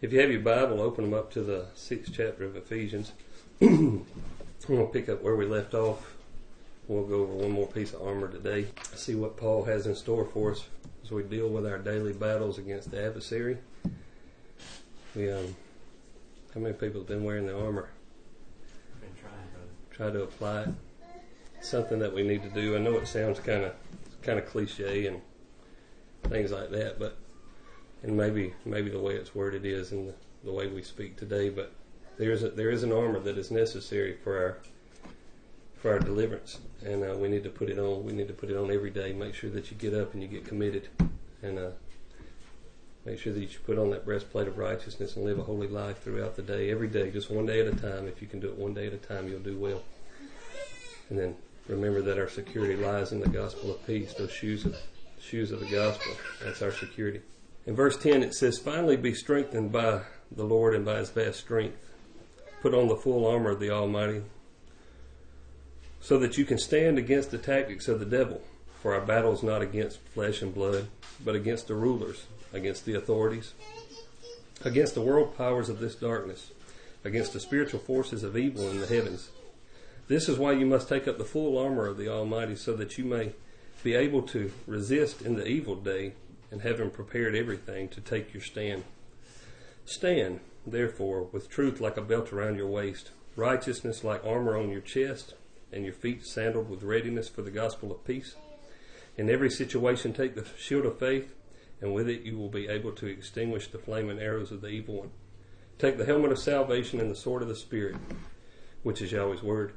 If you have your Bible, open them up to the sixth chapter of Ephesians. I'm going to pick up where we left off. We'll go over one more piece of armor today. See what Paul has in store for us as we deal with our daily battles against the adversary. We, um, how many people have been wearing the armor? I've Been trying, brother. Try to apply it. Something that we need to do. I know it sounds kind of kind of cliche and things like that, but and maybe maybe the way it's worded is and the, the way we speak today, but there is a, there is an armor that is necessary for our for our deliverance, and uh, we need to put it on. We need to put it on every day. Make sure that you get up and you get committed, and uh, make sure that you put on that breastplate of righteousness and live a holy life throughout the day, every day, just one day at a time. If you can do it one day at a time, you'll do well. And then remember that our security lies in the gospel of peace. Those shoes of shoes of the gospel. That's our security. In verse 10, it says, Finally be strengthened by the Lord and by his vast strength. Put on the full armor of the Almighty so that you can stand against the tactics of the devil. For our battle is not against flesh and blood, but against the rulers, against the authorities, against the world powers of this darkness, against the spiritual forces of evil in the heavens. This is why you must take up the full armor of the Almighty so that you may be able to resist in the evil day and having prepared everything to take your stand. Stand, therefore, with truth like a belt around your waist, righteousness like armor on your chest, and your feet sandaled with readiness for the gospel of peace. In every situation, take the shield of faith, and with it you will be able to extinguish the flaming arrows of the evil one. Take the helmet of salvation and the sword of the Spirit, which is Yahweh's word.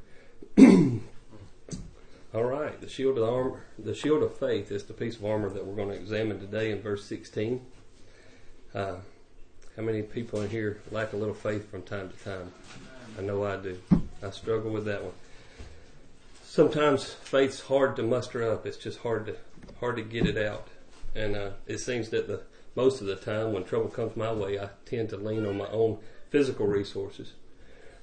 All right, the shield of armor, the shield of faith is the piece of armor that we're going to examine today in verse 16. Uh, how many people in here lack a little faith from time to time? I know I do. I struggle with that one. Sometimes faith's hard to muster up. It's just hard to hard to get it out, and uh, it seems that the most of the time when trouble comes my way, I tend to lean on my own physical resources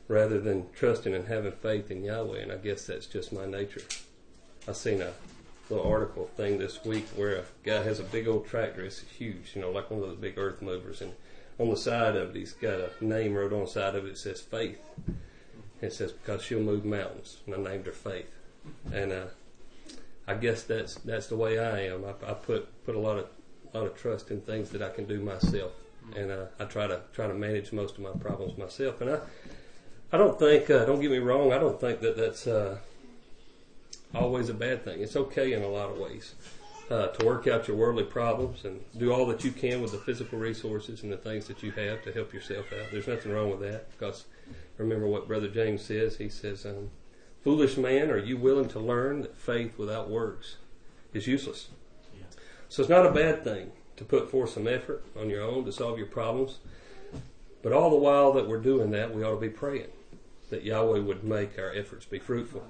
rather than trusting and having faith in Yahweh. And I guess that's just my nature. I seen a little article thing this week where a guy has a big old tractor. It's huge, you know, like one of those big earth movers. And on the side of it, he's got a name wrote on the side of it. It says Faith. It says because she'll move mountains, and I named her Faith. And uh, I guess that's that's the way I am. I, I put put a lot of lot of trust in things that I can do myself, and uh, I try to try to manage most of my problems myself. And I I don't think uh, don't get me wrong. I don't think that that's uh, always a bad thing. It's okay in a lot of ways uh, to work out your worldly problems and do all that you can with the physical resources and the things that you have to help yourself out. There's nothing wrong with that because remember what Brother James says. He says, um, "Foolish man, are you willing to learn that faith without works is useless?" Yeah. So it's not a bad thing to put forth some effort on your own to solve your problems. But all the while that we're doing that, we ought to be praying that Yahweh would make our efforts be fruitful.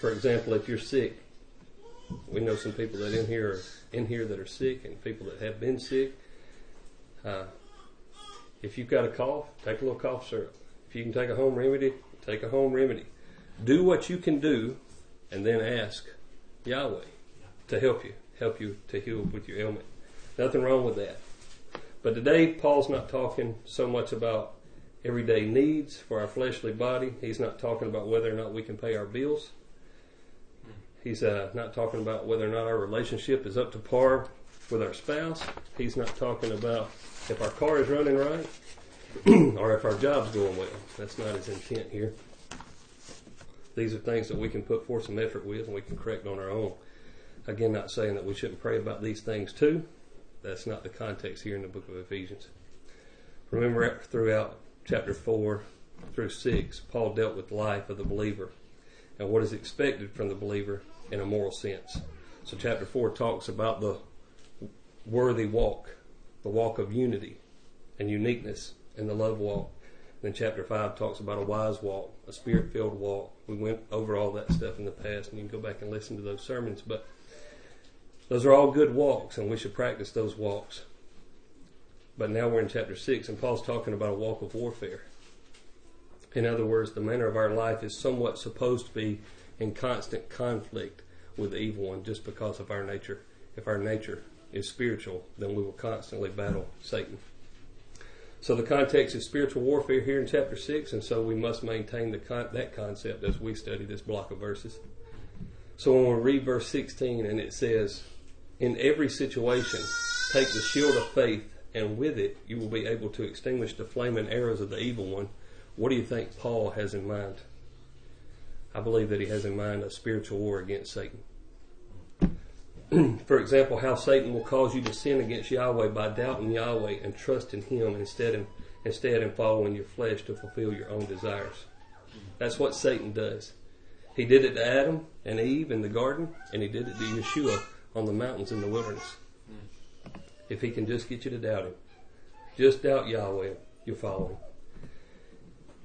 For example, if you're sick, we know some people that in here are in here that are sick, and people that have been sick. Uh, if you've got a cough, take a little cough syrup. If you can take a home remedy, take a home remedy. Do what you can do, and then ask Yahweh to help you, help you to heal with your ailment. Nothing wrong with that. But today, Paul's not talking so much about everyday needs for our fleshly body. He's not talking about whether or not we can pay our bills. He's uh, not talking about whether or not our relationship is up to par with our spouse. He's not talking about if our car is running right or if our job's going well. That's not his intent here. These are things that we can put forth some effort with and we can correct on our own. Again, not saying that we shouldn't pray about these things too. That's not the context here in the book of Ephesians. Remember, throughout chapter 4 through 6, Paul dealt with the life of the believer and what is expected from the believer in a moral sense. So, chapter 4 talks about the worthy walk, the walk of unity and uniqueness, and the love walk. Then, chapter 5 talks about a wise walk, a spirit filled walk. We went over all that stuff in the past, and you can go back and listen to those sermons. But those are all good walks, and we should practice those walks. But now we're in chapter 6, and Paul's talking about a walk of warfare. In other words, the manner of our life is somewhat supposed to be in constant conflict with the evil one just because of our nature. If our nature is spiritual, then we will constantly battle Satan. So the context is spiritual warfare here in chapter 6, and so we must maintain con- that concept as we study this block of verses. So when we read verse 16 and it says, In every situation, take the shield of faith, and with it you will be able to extinguish the flaming arrows of the evil one. What do you think Paul has in mind? I believe that he has in mind a spiritual war against Satan. For example, how Satan will cause you to sin against Yahweh by doubting Yahweh and trusting Him instead in, instead in following your flesh to fulfill your own desires. That's what Satan does. He did it to Adam and Eve in the garden, and he did it to Yeshua on the mountains in the wilderness. If he can just get you to doubt him, just doubt Yahweh, you'll follow him.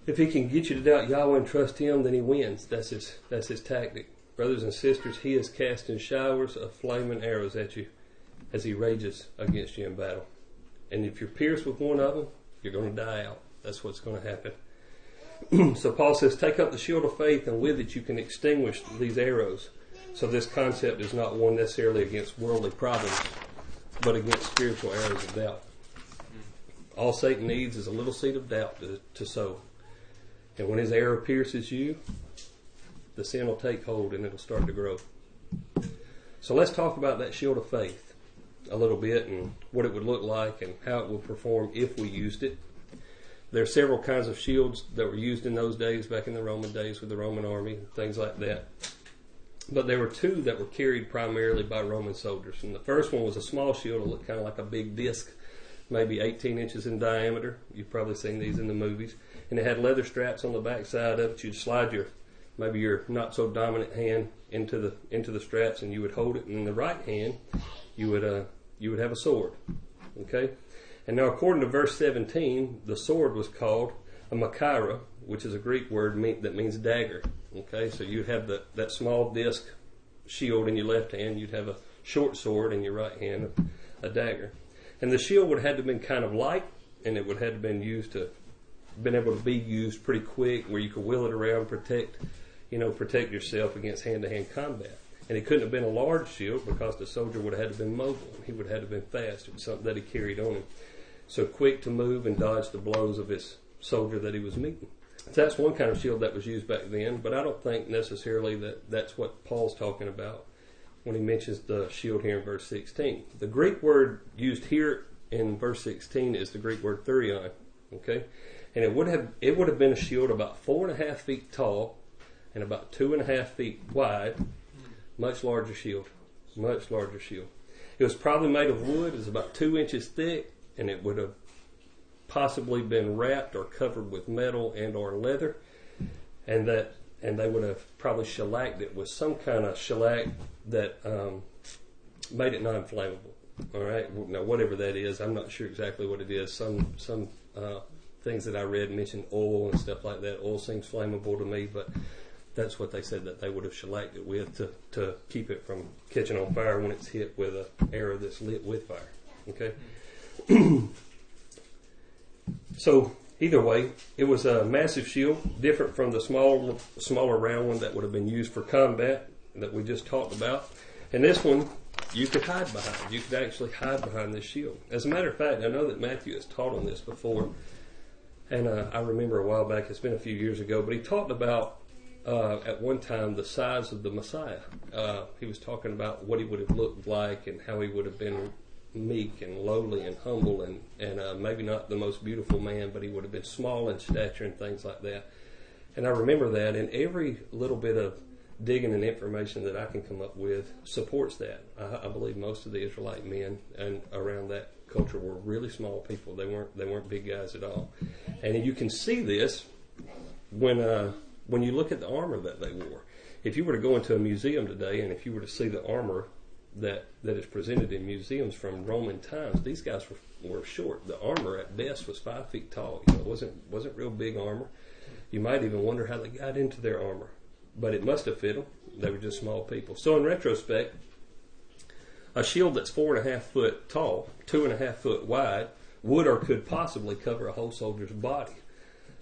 If he can get you to doubt Yahweh and trust him, then he wins. That's his that's his tactic. Brothers and sisters, he is casting showers of flaming arrows at you as he rages against you in battle. And if you're pierced with one of them, you're going to die out. That's what's going to happen. so Paul says, take up the shield of faith, and with it you can extinguish these arrows. So this concept is not one necessarily against worldly problems, but against spiritual arrows of doubt. All Satan needs is a little seed of doubt to, to sow. And when his arrow pierces you, the sin will take hold and it'll start to grow. So let's talk about that shield of faith a little bit and what it would look like and how it would perform if we used it. There are several kinds of shields that were used in those days, back in the Roman days with the Roman army, things like that. But there were two that were carried primarily by Roman soldiers. And the first one was a small shield, it looked kind of like a big disc, maybe 18 inches in diameter. You've probably seen these in the movies. And it had leather straps on the back side of it. You'd slide your maybe your not so dominant hand into the into the straps, and you would hold it. And in the right hand, you would uh, you would have a sword. Okay, and now according to verse 17, the sword was called a machaira, which is a Greek word that means dagger. Okay, so you'd have the, that small disc shield in your left hand, you'd have a short sword in your right hand, a dagger. And the shield would have had to been kind of light, and it would have had to been used to, been able to be used pretty quick, where you could wheel it around, protect, you know, protect yourself against hand-to-hand combat. And it couldn't have been a large shield because the soldier would have had to been mobile. He would have had to been fast. It was something that he carried on him. So quick to move and dodge the blows of his soldier that he was meeting. So that's one kind of shield that was used back then, but I don't think necessarily that that's what Paul's talking about when he mentions the shield here in verse 16. The Greek word used here in verse 16 is the Greek word thurion, okay? And it would have it would have been a shield about four and a half feet tall and about two and a half feet wide, much larger shield, much larger shield. It was probably made of wood. It was about two inches thick, and it would have possibly been wrapped or covered with metal and or leather, and that and they would have probably shellacked it with some kind of shellac that um, made it non-flammable. All right, now whatever that is, I'm not sure exactly what it is. Some some uh, things that I read mentioned oil and stuff like that. Oil seems flammable to me, but that's what they said that they would have shellacked it with to, to keep it from catching on fire when it's hit with an arrow that's lit with fire. Okay. so either way, it was a massive shield, different from the small, smaller round one that would have been used for combat that we just talked about. And this one, you could hide behind. You could actually hide behind this shield. As a matter of fact, I know that Matthew has taught on this before, and uh, I remember a while back. It's been a few years ago, but he talked about uh, at one time the size of the Messiah. Uh, he was talking about what he would have looked like and how he would have been meek and lowly and humble and and uh, maybe not the most beautiful man, but he would have been small in stature and things like that. And I remember that, and every little bit of digging and information that I can come up with supports that. I, I believe most of the Israelite men and around that culture were really small people. They weren't they weren't big guys at all, and you can see this when uh, when you look at the armor that they wore. If you were to go into a museum today, and if you were to see the armor that that is presented in museums from Roman times, these guys were, were short. The armor at best was five feet tall. You know, it wasn't wasn't real big armor. You might even wonder how they got into their armor, but it must have fit them. They were just small people. So in retrospect, a shield that's four and a half foot tall, two and a half foot wide, would or could possibly cover a whole soldier's body.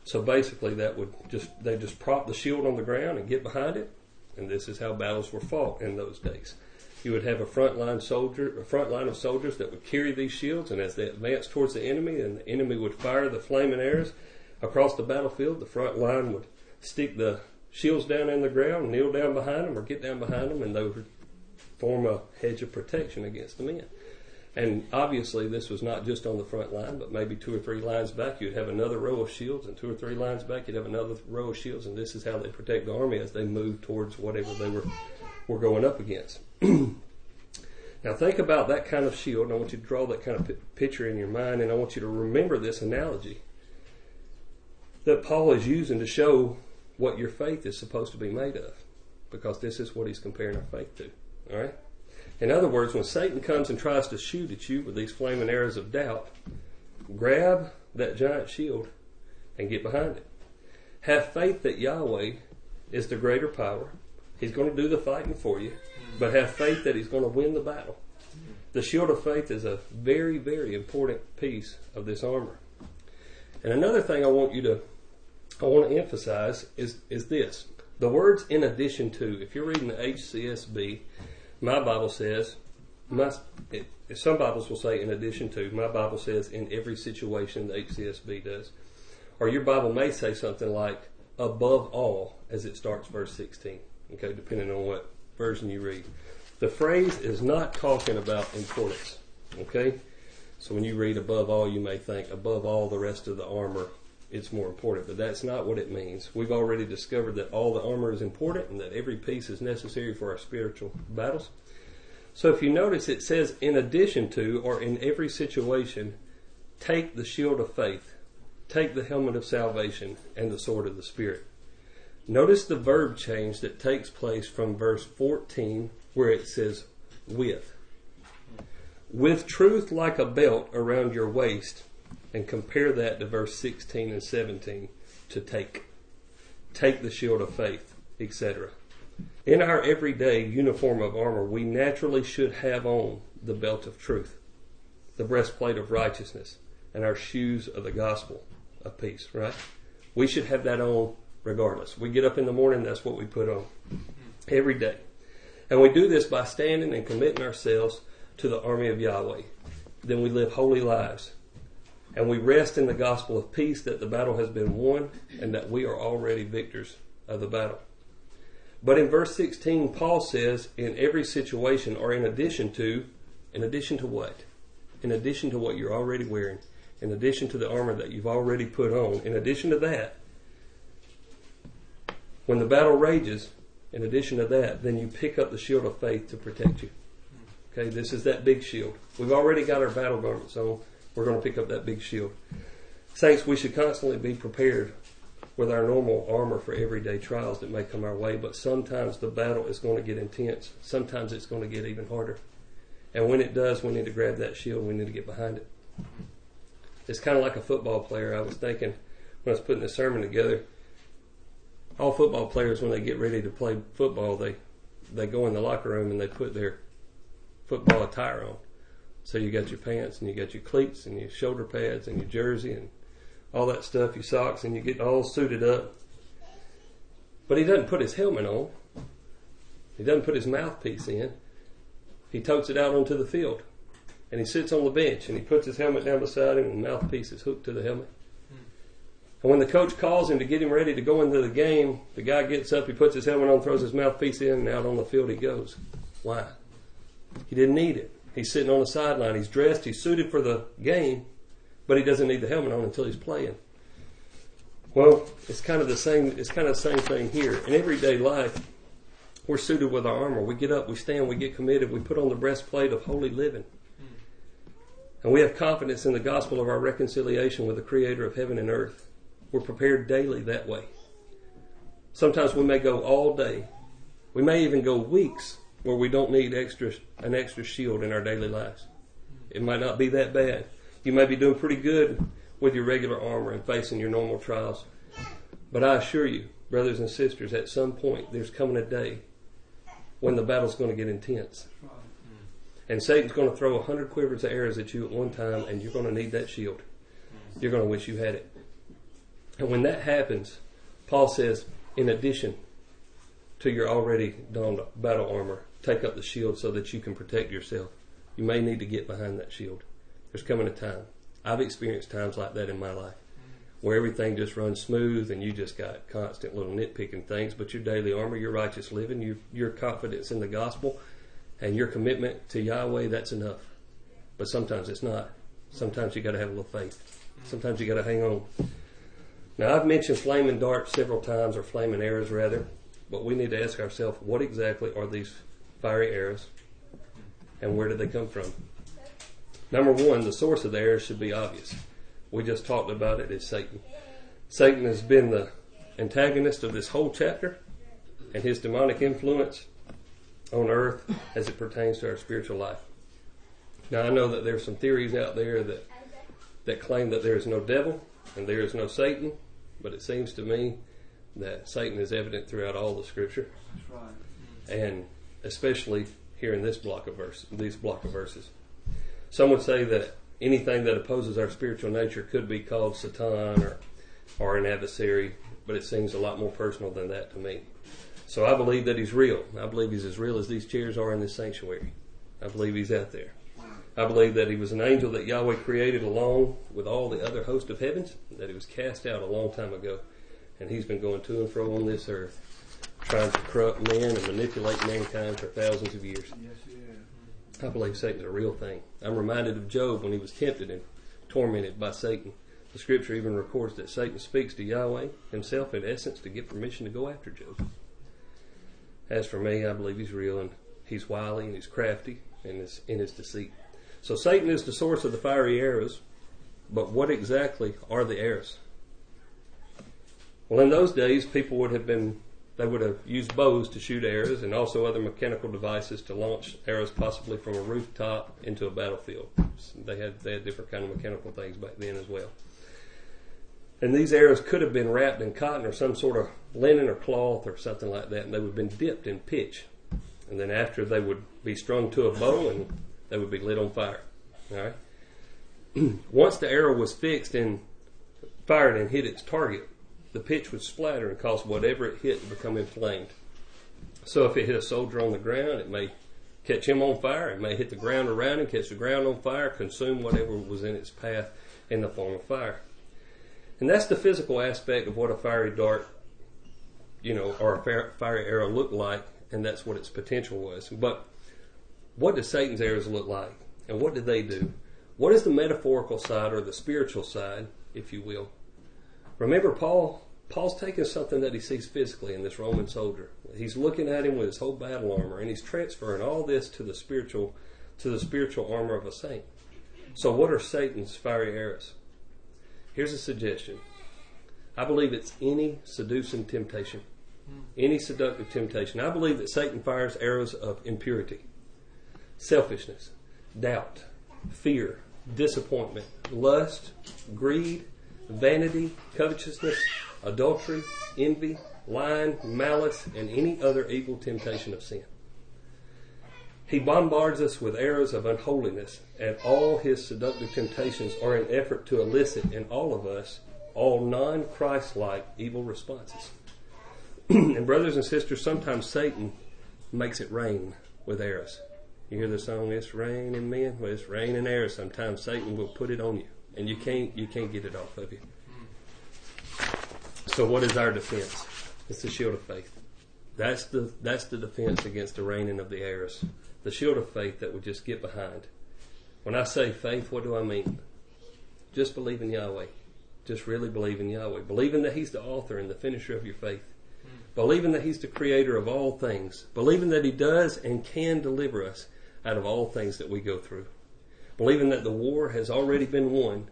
So basically, that would just they just prop the shield on the ground and get behind it, and this is how battles were fought in those days. You would have a front line soldier, a front line of soldiers that would carry these shields, and as they advanced towards the enemy, and the enemy would fire the flaming arrows across the battlefield, the front line would stick the shields down in the ground, kneel down behind them, or get down behind them, and they would form a hedge of protection against the men. And obviously, this was not just on the front line, but maybe two or three lines back, you'd have another row of shields, and two or three lines back, you'd have another row of shields, and this is how they protect the army as they move towards whatever they were were going up against. now, think about that kind of shield, and I want you to draw that kind of p- picture in your mind, and I want you to remember this analogy that Paul is using to show what your faith is supposed to be made of, because this is what he's comparing our faith to. All right. In other words, when Satan comes and tries to shoot at you with these flaming arrows of doubt, grab that giant shield and get behind it. Have faith that Yahweh is the greater power. He's going to do the fighting for you, but have faith that He's going to win the battle. The shield of faith is a very, very important piece of this armor. And another thing I want you to, I want to emphasize is, is this. The words in addition to, if you're reading the HCSB, my Bible says, my, it, some Bibles will say in addition to, my Bible says in every situation the HCSB does. Or your Bible may say something like above all as it starts verse 16. Okay, depending on what version you read. The phrase is not talking about importance. Okay? So when you read above all, you may think above all the rest of the armor, it's more important. But that's not what it means. We've already discovered that all the armor is important and that every piece is necessary for our spiritual battles. So if you notice, it says in addition to or in every situation, take the shield of faith, take the helmet of salvation, and the sword of the Spirit. Notice the verb change that takes place from verse 14 where it says with. With truth like a belt around your waist, and compare that to verse 16 and 17 to take. Take the shield of faith, etc. In our everyday uniform of armor, we naturally should have on the belt of truth, the breastplate of righteousness, and our shoes of the gospel of peace, right? We should have that on regardless. We get up in the morning, that's what we put on every day. And we do this by standing and committing ourselves to the army of Yahweh. Then we live holy lives. And we rest in the gospel of peace that the battle has been won and that we are already victors of the battle. But in verse 16, Paul says, in every situation, or in addition to, in addition to what? In addition to what you're already wearing, in addition to the armor that you've already put on, in addition to that, when the battle rages, in addition to that, then you pick up the shield of faith to protect you. Okay, this is that big shield. We've already got our battle garments on. We're going to pick up that big shield. Saints, we should constantly be prepared with our normal armor for everyday trials that may come our way, but sometimes the battle is going to get intense. Sometimes it's going to get even harder. And when it does, we need to grab that shield. We need to get behind it. It's kind of like a football player. I was thinking when I was putting the sermon together, all football players when they get ready to play football, they they go in the locker room and they put their football attire on. So you got your pants and you got your cleats and your shoulder pads and your jersey and all that stuff, your socks, and you get all suited up. But he doesn't put his helmet on. He doesn't put his mouthpiece in. He totes it out onto the field. And he sits on the bench and he puts his helmet down beside him and the mouthpiece is hooked to the helmet. And when the coach calls him to get him ready to go into the game, the guy gets up, he puts his helmet on, throws his mouthpiece in, and out on the field he goes. Why? He didn't need it. He's sitting on the sideline. He's dressed. He's suited for the game, but he doesn't need the helmet on until he's playing. Well, it's kind of the same. It's kind of the same thing here in everyday life. We're suited with our armor. We get up, we stand, we get committed, we put on the breastplate of holy living. And we have confidence in the gospel of our reconciliation with the creator of heaven and earth. We're prepared daily that way. Sometimes we may go all day. We may even go weeks where we don't need extra an extra shield in our daily lives. It might not be that bad. You may be doing pretty good with your regular armor and facing your normal trials. But I assure you, brothers and sisters, at some point there's coming a day when the battle's going to get intense. And Satan's going to throw a hundred quivers of arrows at you at one time, and you're going to need that shield. You're going to wish you had it. And when that happens, Paul says, in addition to your already donned battle armor, take up the shield so that you can protect yourself. You may need to get behind that shield. There's coming a time. I've experienced times like that in my life where everything just runs smooth and you just got constant little nitpicking things, but your daily armor, your righteous living, your, your confidence in the gospel, and your commitment to Yahweh, that's enough. But sometimes it's not. Sometimes you got to have a little faith. Sometimes you got to hang on. Now, I've mentioned flaming darts several times, or flaming arrows rather, but we need to ask ourselves what exactly are these fiery arrows and where did they come from? Number one, the source of the arrows should be obvious. We just talked about it. It's Satan. Satan has been the antagonist of this whole chapter and his demonic influence on earth as it pertains to our spiritual life. Now I know that there's some theories out there that that claim that there is no devil and there is no Satan, but it seems to me that Satan is evident throughout all the scripture. That's right. And especially here in this block of verse these block of verses. Some would say that anything that opposes our spiritual nature could be called Satan or or an adversary, but it seems a lot more personal than that to me. So I believe that he's real. I believe he's as real as these chairs are in this sanctuary. I believe he's out there. I believe that he was an angel that Yahweh created along with all the other host of heavens, that he was cast out a long time ago. And he's been going to and fro on this earth, trying to corrupt men and manipulate mankind for thousands of years. I believe Satan's a real thing. I'm reminded of Job when he was tempted and tormented by Satan. The scripture even records that Satan speaks to Yahweh himself in essence to get permission to go after Job. As for me, I believe he's real and he's wily and he's crafty and is in his deceit. So Satan is the source of the fiery arrows, but what exactly are the arrows? Well, in those days, people would have been, they would have used bows to shoot arrows and also other mechanical devices to launch arrows possibly from a rooftop into a battlefield. They had, they had different kind of mechanical things back then as well. And these arrows could have been wrapped in cotton or some sort of linen or cloth or something like that, and they would have been dipped in pitch. And then after they would be strung to a bow and they would be lit on fire. All right. Once the arrow was fixed and fired and hit its target, the pitch would splatter and cause whatever it hit to become inflamed. So if it hit a soldier on the ground, it may catch him on fire. It may hit the ground around him, catch the ground on fire, consume whatever was in its path in the form of fire. And that's the physical aspect of what a fiery dart, you know, or a fiery arrow looked like, and that's what its potential was. But what does Satan's arrows look like? And what do they do? What is the metaphorical side or the spiritual side, if you will? Remember, Paul. Paul's taking something that he sees physically in this Roman soldier. He's looking at him with his whole battle armor, and he's transferring all this to the spiritual, to the spiritual armor of a saint. So, what are Satan's fiery arrows? Here's a suggestion. I believe it's any seducing temptation, hmm. any seductive temptation. I believe that Satan fires arrows of impurity, selfishness, doubt, fear, disappointment, lust, greed, vanity, covetousness, adultery, envy, lying, malice, and any other evil temptation of sin. He bombards us with arrows of unholiness, and all his seductive temptations are an effort to elicit in all of us all non Christ like evil responses. and, brothers and sisters, sometimes Satan makes it rain with arrows. You hear the song, It's Raining Men? Well, it's raining arrows. Sometimes Satan will put it on you, and you can't, you can't get it off of you. So, what is our defense? It's the shield of faith. That's the, that's the defense against the raining of the arrows the shield of faith that we just get behind. When I say faith, what do I mean? Just believe in Yahweh. Just really believe in Yahweh. Believing that He's the author and the finisher of your faith. Believing that He's the creator of all things. Believing that He does and can deliver us out of all things that we go through. Believing that the war has already been won.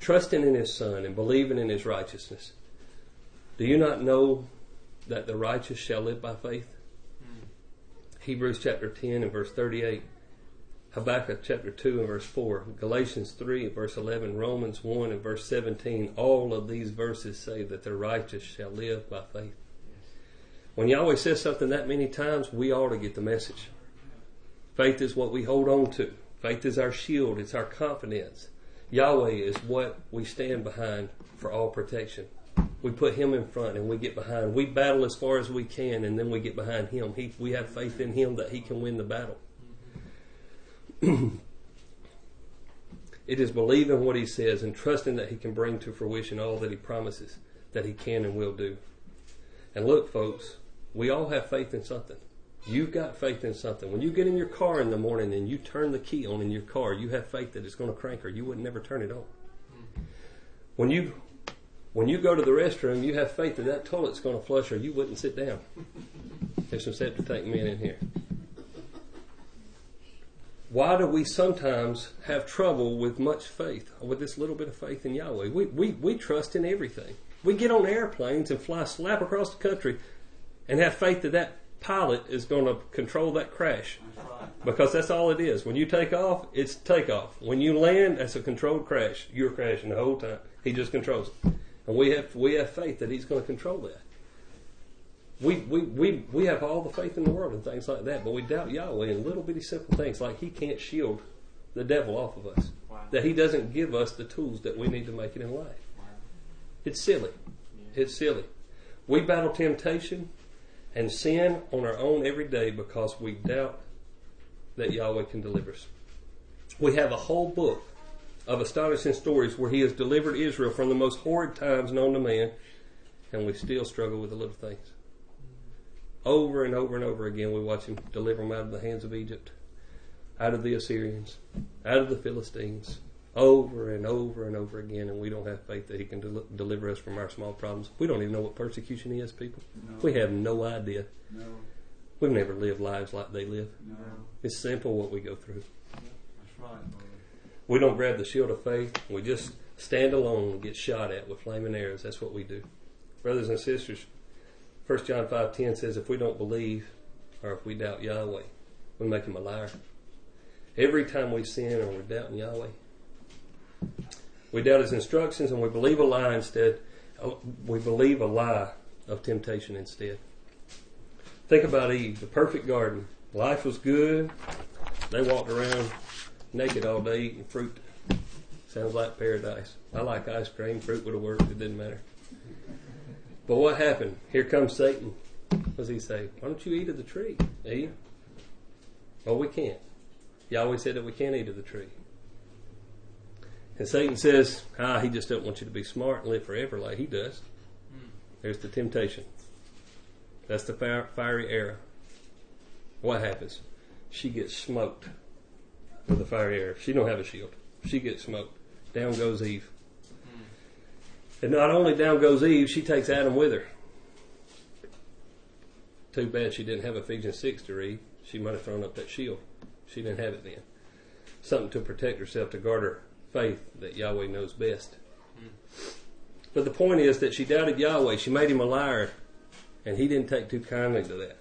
Trusting in His Son and believing in His righteousness. Do you not know that the righteous shall live by faith? Hmm. Hebrews chapter 10 and verse 38, Habakkuk chapter 2 and verse 4, Galatians 3 and verse 11, Romans 1 and verse 17, all of these verses say that the righteous shall live by faith. When Yahweh says something that many times, we ought to get the message. Faith is what we hold on to. Faith is our shield. It's our confidence. Yahweh is what we stand behind for all protection. We put Him in front and we get behind. We battle as far as we can and then we get behind Him. He, we have faith in Him that He can win the battle. it is believing what He says and trusting that He can bring to fruition all that He promises that He can and will do. And look, folks, we all have faith in something. You've got faith in something. When you get in your car in the morning and you turn the key on in your car, you have faith that it's going to crank or you would never turn it on. When you when you go to the restroom, you have faith that that toilet's going to flush or you wouldn't sit down. There's some septic tank men in here. Why do we sometimes have trouble with much faith, with this little bit of faith in Yahweh? We, we, we trust in everything. We get on airplanes and fly slap across the country and have faith that that pilot is going to control that crash. Because that's all it is. When you take off, it's takeoff. When you land, that's a controlled crash. You're crashing the whole time. He just controls it. And we have we have faith that he's going to control that. We, we, we, we have all the faith in the world and things like that, but we doubt Yahweh in little bitty simple things like he can't shield the devil off of us. Wow. That he doesn't give us the tools that we need to make it in life. Wow. It's silly. Yeah. It's silly. We battle temptation and sin on our own every day because we doubt that Yahweh can deliver us. We have a whole book of astonishing stories where He has delivered Israel from the most horrid times known to man, and we still struggle with the little things. Over and over and over again, we watch Him deliver them out of the hands of Egypt, out of the Assyrians, out of the Philistines, over and over and over again, and we don't have faith that He can del- deliver us from our small problems. We don't even know what persecution is, people. No. We have no idea. No. We've never lived lives like they live. No. It's simple what we go through. That's right. We don't grab the shield of faith. We just stand alone and get shot at with flaming arrows. That's what we do. Brothers and sisters, 1 John 5.10 says if we don't believe or if we doubt Yahweh, we make him a liar. Every time we sin or we're doubting Yahweh, we doubt his instructions and we believe a lie instead. uh, We believe a lie of temptation instead. Think about Eve, the perfect garden. Life was good. They walked around naked all day eating fruit. Sounds like paradise. I like ice cream. Fruit would have worked. It didn't matter. But what happened? Here comes Satan. What does he say? Why don't you eat of the tree, Eve? Oh, we can't. Yahweh said that we can't eat of the tree. And Satan says, ah, he just doesn't want you to be smart and live forever like he does. There's the temptation. That's the fiery arrow. What happens? She gets smoked with the fiery arrow. She don't have a shield. She gets smoked. Down goes Eve. And not only down goes Eve, she takes Adam with her. Too bad she didn't have Ephesians 6 to read. She might have thrown up that shield. She didn't have it then. Something to protect herself, to guard her faith that Yahweh knows best. Hmm. But the point is that she doubted Yahweh. She made him a liar, and he didn't take too kindly to that.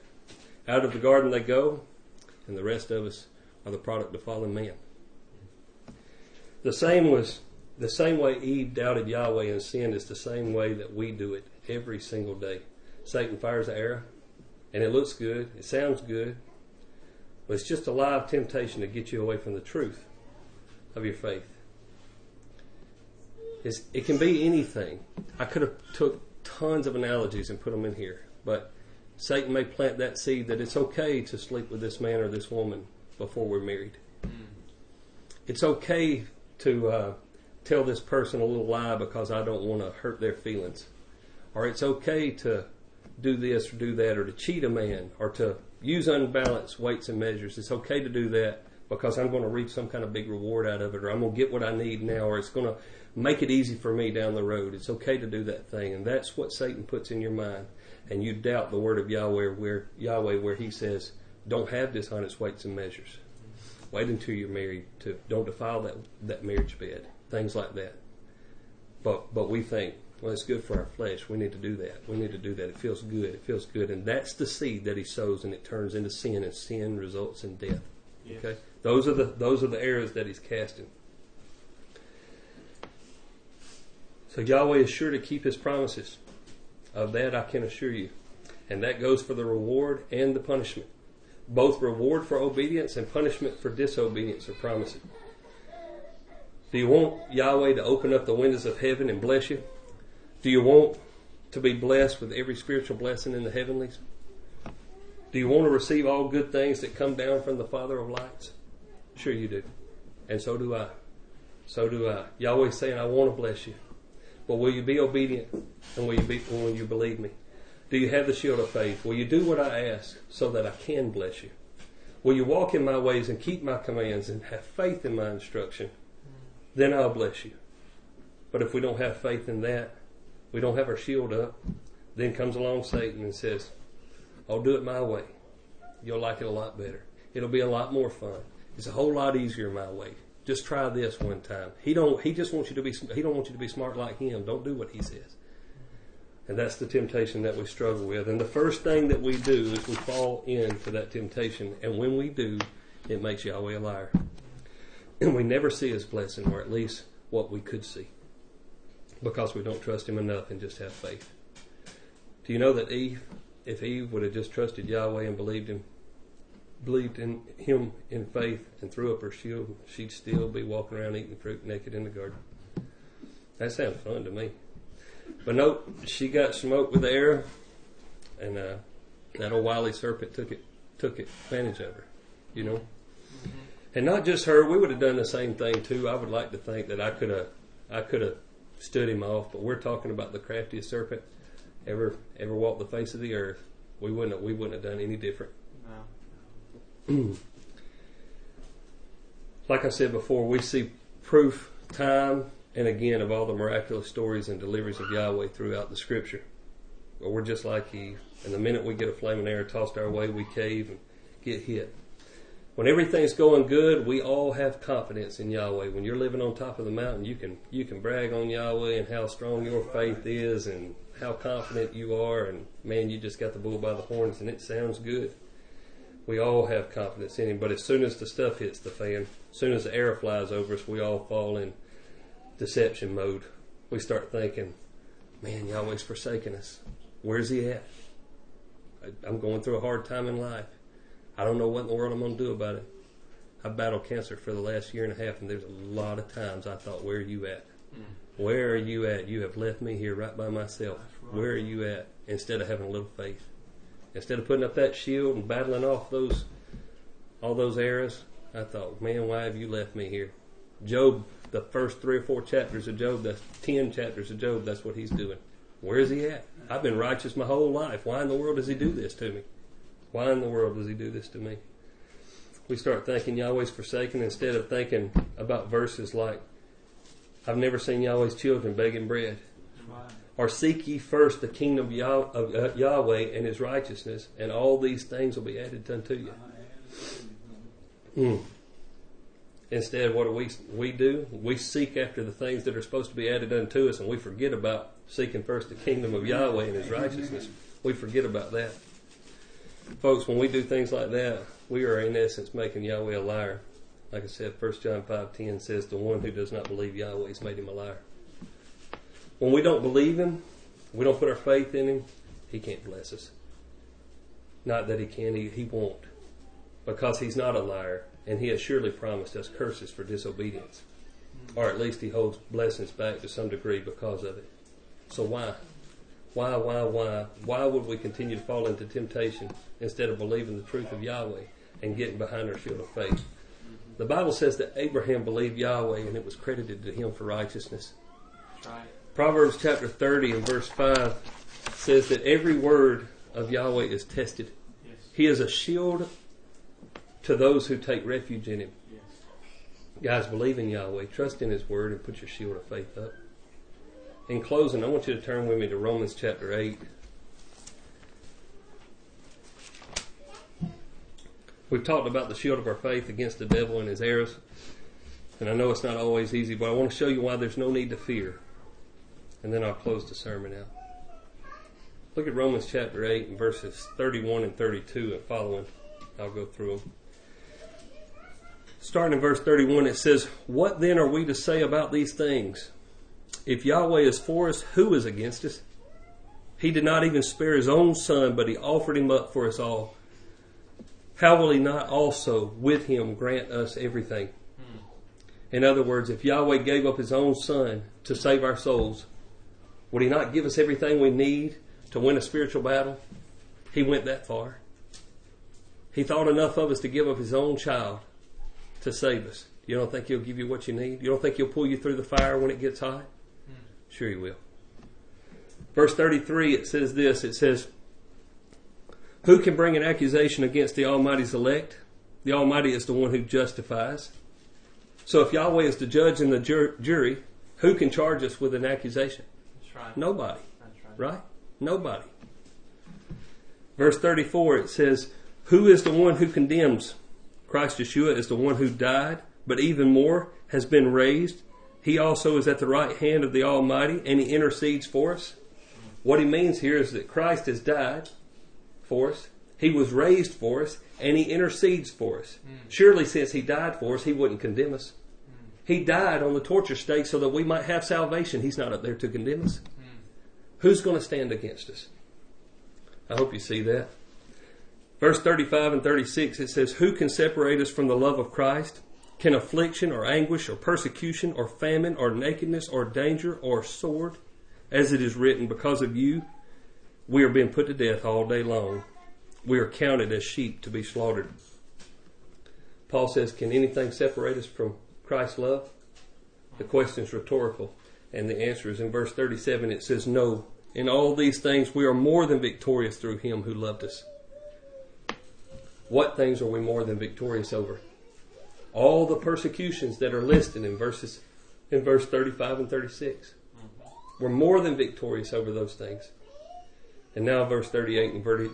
Out of the garden they go, and the rest of us are the product of fallen man. The same was the same way Eve doubted Yahweh and sinned is the same way that we do it every single day. Satan fires an arrow, and it looks good, it sounds good, but it's just a lie of temptation to get you away from the truth of your faith. It's, it can be anything. I could have took tons of analogies and put them in here, but Satan may plant that seed that it's okay to sleep with this man or this woman before we're married. It's okay to uh, tell this person a little lie because I don't want to hurt their feelings, or it's okay to do this or do that, or to cheat a man, or to use unbalanced weights and measures. It's okay to do that because I'm going to reap some kind of big reward out of it, or I'm going to get what I need now, or it's going to make it easy for me down the road. It's okay to do that thing, and that's what Satan puts in your mind. And you doubt the word of Yahweh, where Yahweh, where He says, "Don't have dishonest weights and measures. Wait until you're married. To don't defile that that marriage bed. Things like that." But but we think, well, it's good for our flesh. We need to do that. We need to do that. It feels good. It feels good, and that's the seed that He sows, and it turns into sin, and sin results in death. Yes. Okay, those are the those are the arrows that He's casting. So Yahweh is sure to keep His promises. Of that I can assure you, and that goes for the reward and the punishment. Both reward for obedience and punishment for disobedience are promised. Do you want Yahweh to open up the windows of heaven and bless you? Do you want to be blessed with every spiritual blessing in the heavenlies? Do you want to receive all good things that come down from the Father of lights? Sure you do. And so do I. So do I. Yahweh's saying, I want to bless you. But will you be obedient? And will you be will you believe me? Do you have the shield of faith? Will you do what I ask so that I can bless you? Will you walk in my ways and keep my commands and have faith in my instruction? Then I'll bless you. But if we don't have faith in that, we don't have our shield up, then comes along Satan and says, I'll do it my way. You'll like it a lot better. It'll be a lot more fun. It's a whole lot easier my way. Just try this one time. He don't. He just wants you to be. He don't want you to be smart like him. Don't do what he says. And that's the temptation that we struggle with. And the first thing that we do is we fall into that temptation. And when we do, it makes Yahweh a liar. And we never see his blessing, or at least what we could see, because we don't trust him enough and just have faith. Do you know that Eve, if Eve would have just trusted Yahweh and believed him, believed in him in faith and threw up her shield, she'd still be walking around eating fruit naked in the garden. That sounds fun to me. But nope, she got smoked with the arrow, and uh, that old wily serpent took it took advantage of her. You know, and not just her. We would have done the same thing too. I would like to think that I could have I could have stood him off, but we're talking about the craftiest serpent ever ever walked the face of the earth. We wouldn't have, we wouldn't have done any different. Like I said before, we see proof time and again of all the miraculous stories and deliveries of Yahweh throughout the scripture. But we're just like Eve. And the minute we get a flaming arrow tossed our way, we cave and get hit. When everything's going good, we all have confidence in Yahweh. When you're living on top of the mountain, you can you can brag on Yahweh and how strong your faith is and how confident you are and man, you just got the bull by the horns and it sounds good. We all have confidence in him, but as soon as the stuff hits the fan, as soon as the air flies over us, we all fall in deception mode. We start thinking, man, Yahweh's forsaken us. Where's he at? I- I'm going through a hard time in life. I don't know what in the world I'm going to do about it. I've battled cancer for the last year and a half, and there's a lot of times I thought, where are you at? Mm. Where are you at? You have left me here right by myself. Right. Where are you at? Instead of having a little faith. Instead of putting up that shield and battling off those all those arrows, I thought, man, why have you left me here? Job, the first three or four chapters of Job, that's ten chapters of Job, that's what he's doing. Where is he at? I've been righteous my whole life. Why in the world does he do this to me? Why in the world does he do this to me? We start thinking Yahweh's forsaken instead of thinking about verses like, I've never seen Yahweh's children begging bread. Or seek ye first the kingdom of, uh, Yahweh and his righteousness, and all these things will be added unto you. Mm. Instead, what do we we do? We seek after the things that are supposed to be added unto us, and we forget about seeking first the kingdom of Yahweh and His righteousness. We forget about that, folks. When we do things like that, we are in essence making Yahweh a liar. Like I said, 1 John five ten says, "The one who does not believe Yahweh has made him a liar." When we don't believe Him, we don't put our faith in Him. He can't bless us. Not that He can, He, he won't because he's not a liar, and he has surely promised us curses for disobedience. Or at least he holds blessings back to some degree because of it. So why? Why, why, why? Why would we continue to fall into temptation instead of believing the truth of Yahweh and getting behind our shield of faith? The Bible says that Abraham believed Yahweh and it was credited to him for righteousness. Right. Proverbs chapter 30 and verse 5 says that every word of Yahweh is tested. Yes. He is a shield to those who take refuge in him. Yes. Guys, believe in Yahweh, trust in His Word, and put your shield of faith up. In closing, I want you to turn with me to Romans chapter 8. We've talked about the shield of our faith against the devil and his arrows. And I know it's not always easy, but I want to show you why there's no need to fear. And then I'll close the sermon out. Look at Romans chapter 8 and verses 31 and 32 and following. I'll go through them. Starting in verse 31, it says, What then are we to say about these things? If Yahweh is for us, who is against us? He did not even spare his own son, but he offered him up for us all. How will he not also with him grant us everything? Hmm. In other words, if Yahweh gave up his own son to save our souls, Would He not give us everything we need to win a spiritual battle? He went that far. He thought enough of us to give up His own child to save us. You don't think He'll give you what you need? You don't think He'll pull you through the fire when it gets hot? Hmm. Sure, He will. Verse 33, it says this it says, Who can bring an accusation against the Almighty's elect? The Almighty is the one who justifies. So if Yahweh is the judge and the jur- jury, who can charge us with an accusation? Right. Nobody, right. right? Nobody. Verse 34, it says, Who is the one who condemns? Christ Yeshua is the one who died, but even more has been raised. He also is at the right hand of the Almighty, and he intercedes for us. What he means here is that Christ has died for us. He was raised for us, and he intercedes for us. Hmm. Surely, since he died for us, he wouldn't condemn us. He died on the torture stake so that we might have salvation. He's not up there to condemn us. Hmm. Who's going to stand against us? I hope you see that. Verse 35 and 36, it says, Who can separate us from the love of Christ? Can affliction or anguish or persecution or famine or nakedness or danger or sword? As it is written, because of you, we are being put to death all day long. We are counted as sheep to be slaughtered. Paul says, Can anything separate us from Christ's love? The question is rhetorical, and the answer is in verse 37. It says, No. In all these things, we are more than victorious through him who loved us. What things are we more than victorious over? All the persecutions that are listed in verses in verse 35 and 36. We're more than victorious over those things. And now verse 38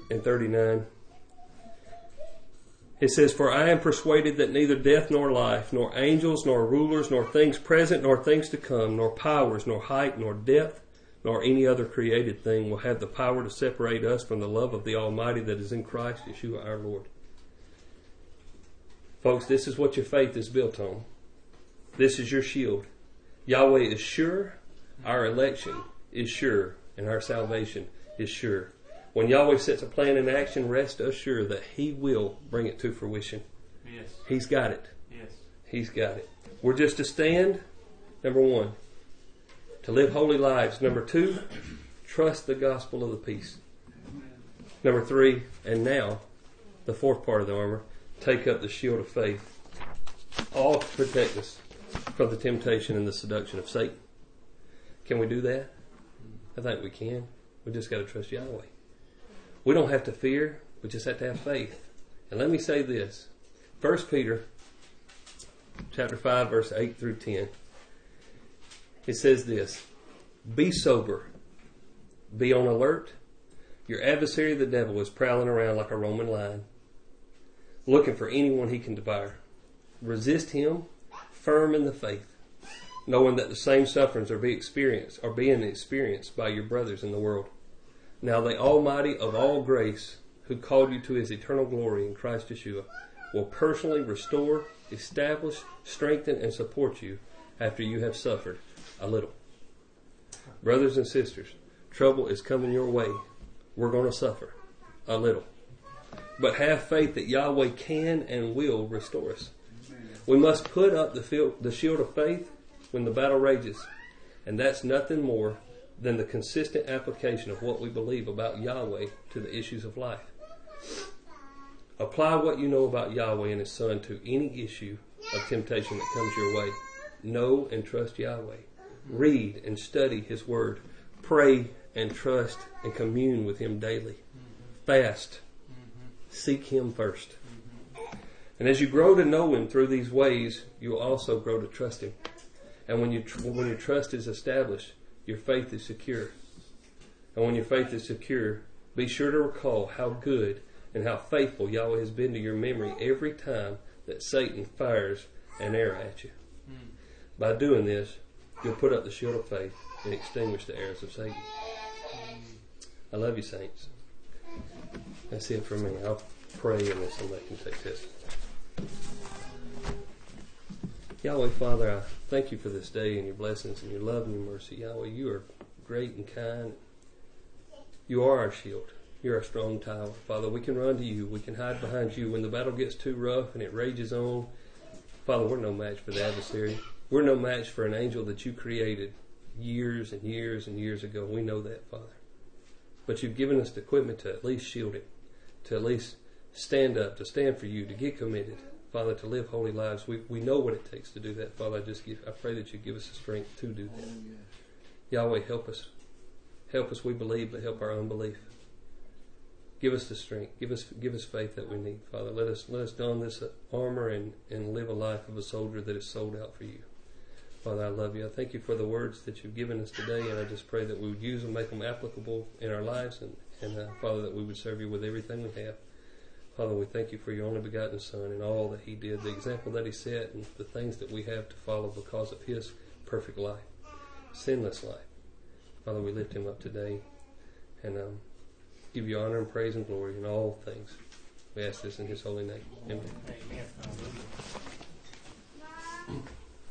and 39. It says, For I am persuaded that neither death nor life, nor angels, nor rulers, nor things present, nor things to come, nor powers, nor height, nor depth, nor any other created thing will have the power to separate us from the love of the Almighty that is in Christ Yeshua our Lord. Folks, this is what your faith is built on. This is your shield. Yahweh is sure, our election is sure, and our salvation is sure. When Yahweh sets a plan in action, rest assured that He will bring it to fruition. Yes. He's got it. Yes. He's got it. We're just to stand, number one, to live holy lives. Number two, trust the gospel of the peace. Number three, and now, the fourth part of the armor, take up the shield of faith. All to protect us from the temptation and the seduction of Satan. Can we do that? I think we can. We just got to trust Yahweh. We don't have to fear. We just have to have faith. And let me say this. First Peter chapter 5 verse 8 through 10. It says this, Be sober. Be on alert. Your adversary the devil is prowling around like a Roman lion, looking for anyone he can devour. Resist him, firm in the faith, knowing that the same sufferings are being experienced are being experienced by your brothers in the world. Now the Almighty of all grace, who called you to his eternal glory in Christ Yeshua, will personally restore, establish, strengthen, and support you after you have suffered a little. Brothers and sisters, trouble is coming your way. We're going to suffer a little. But have faith that Yahweh can and will restore us. We must put up the, the shield of faith when the battle rages. And that's nothing more than the consistent application of what we believe about Yahweh to the issues of life. Apply what you know about Yahweh and His Son to any issue of temptation that comes your way. Know and trust Yahweh. Read and study His Word. Pray and trust and commune with Him daily. Fast. Seek Him first. And as you grow to know Him through these ways, you will also grow to trust Him. And when you when your trust is established, your faith is secure. And when your faith is secure, be sure to recall how good and how faithful Yahweh has been to your memory every time that Satan fires an arrow at you. Hmm. By doing this, you'll put up the shield of faith and extinguish the arrows of Satan. Hmm. I love you, saints. That's it for me. I'll pray in this and somebody can take this. Yahweh, Father, I thank you for this day and your blessings and your love and your mercy. Yahweh, you are great and kind. You are our shield. You're our strong tower. Father, we can run to you. We can hide behind you. When the battle gets too rough and it rages on, Father, we're no match for the adversary. We're no match for an angel that you created years and years and years ago. We know that, Father. But you've given us the equipment to at least shield it, to at least stand up, to stand for you, to get committed, Father, to live holy lives. We, we know what it takes to do that, Father. I just give, I pray that you give us the strength to do that. Yahweh, help us. Help us, we believe, but help our unbelief. Give us the strength. Give us give us faith that we need, Father. Let us let us don this armor and, and live a life of a soldier that is sold out for you. Father, I love you. I thank you for the words that you've given us today, and I just pray that we would use them, make them applicable in our lives, and, and uh, Father, that we would serve you with everything we have. Father, we thank you for your only begotten Son and all that he did, the example that he set, and the things that we have to follow because of his perfect life, sinless life. Father, we lift him up today and um, give you honor and praise and glory in all things. We ask this in his holy name. Amen. Amen.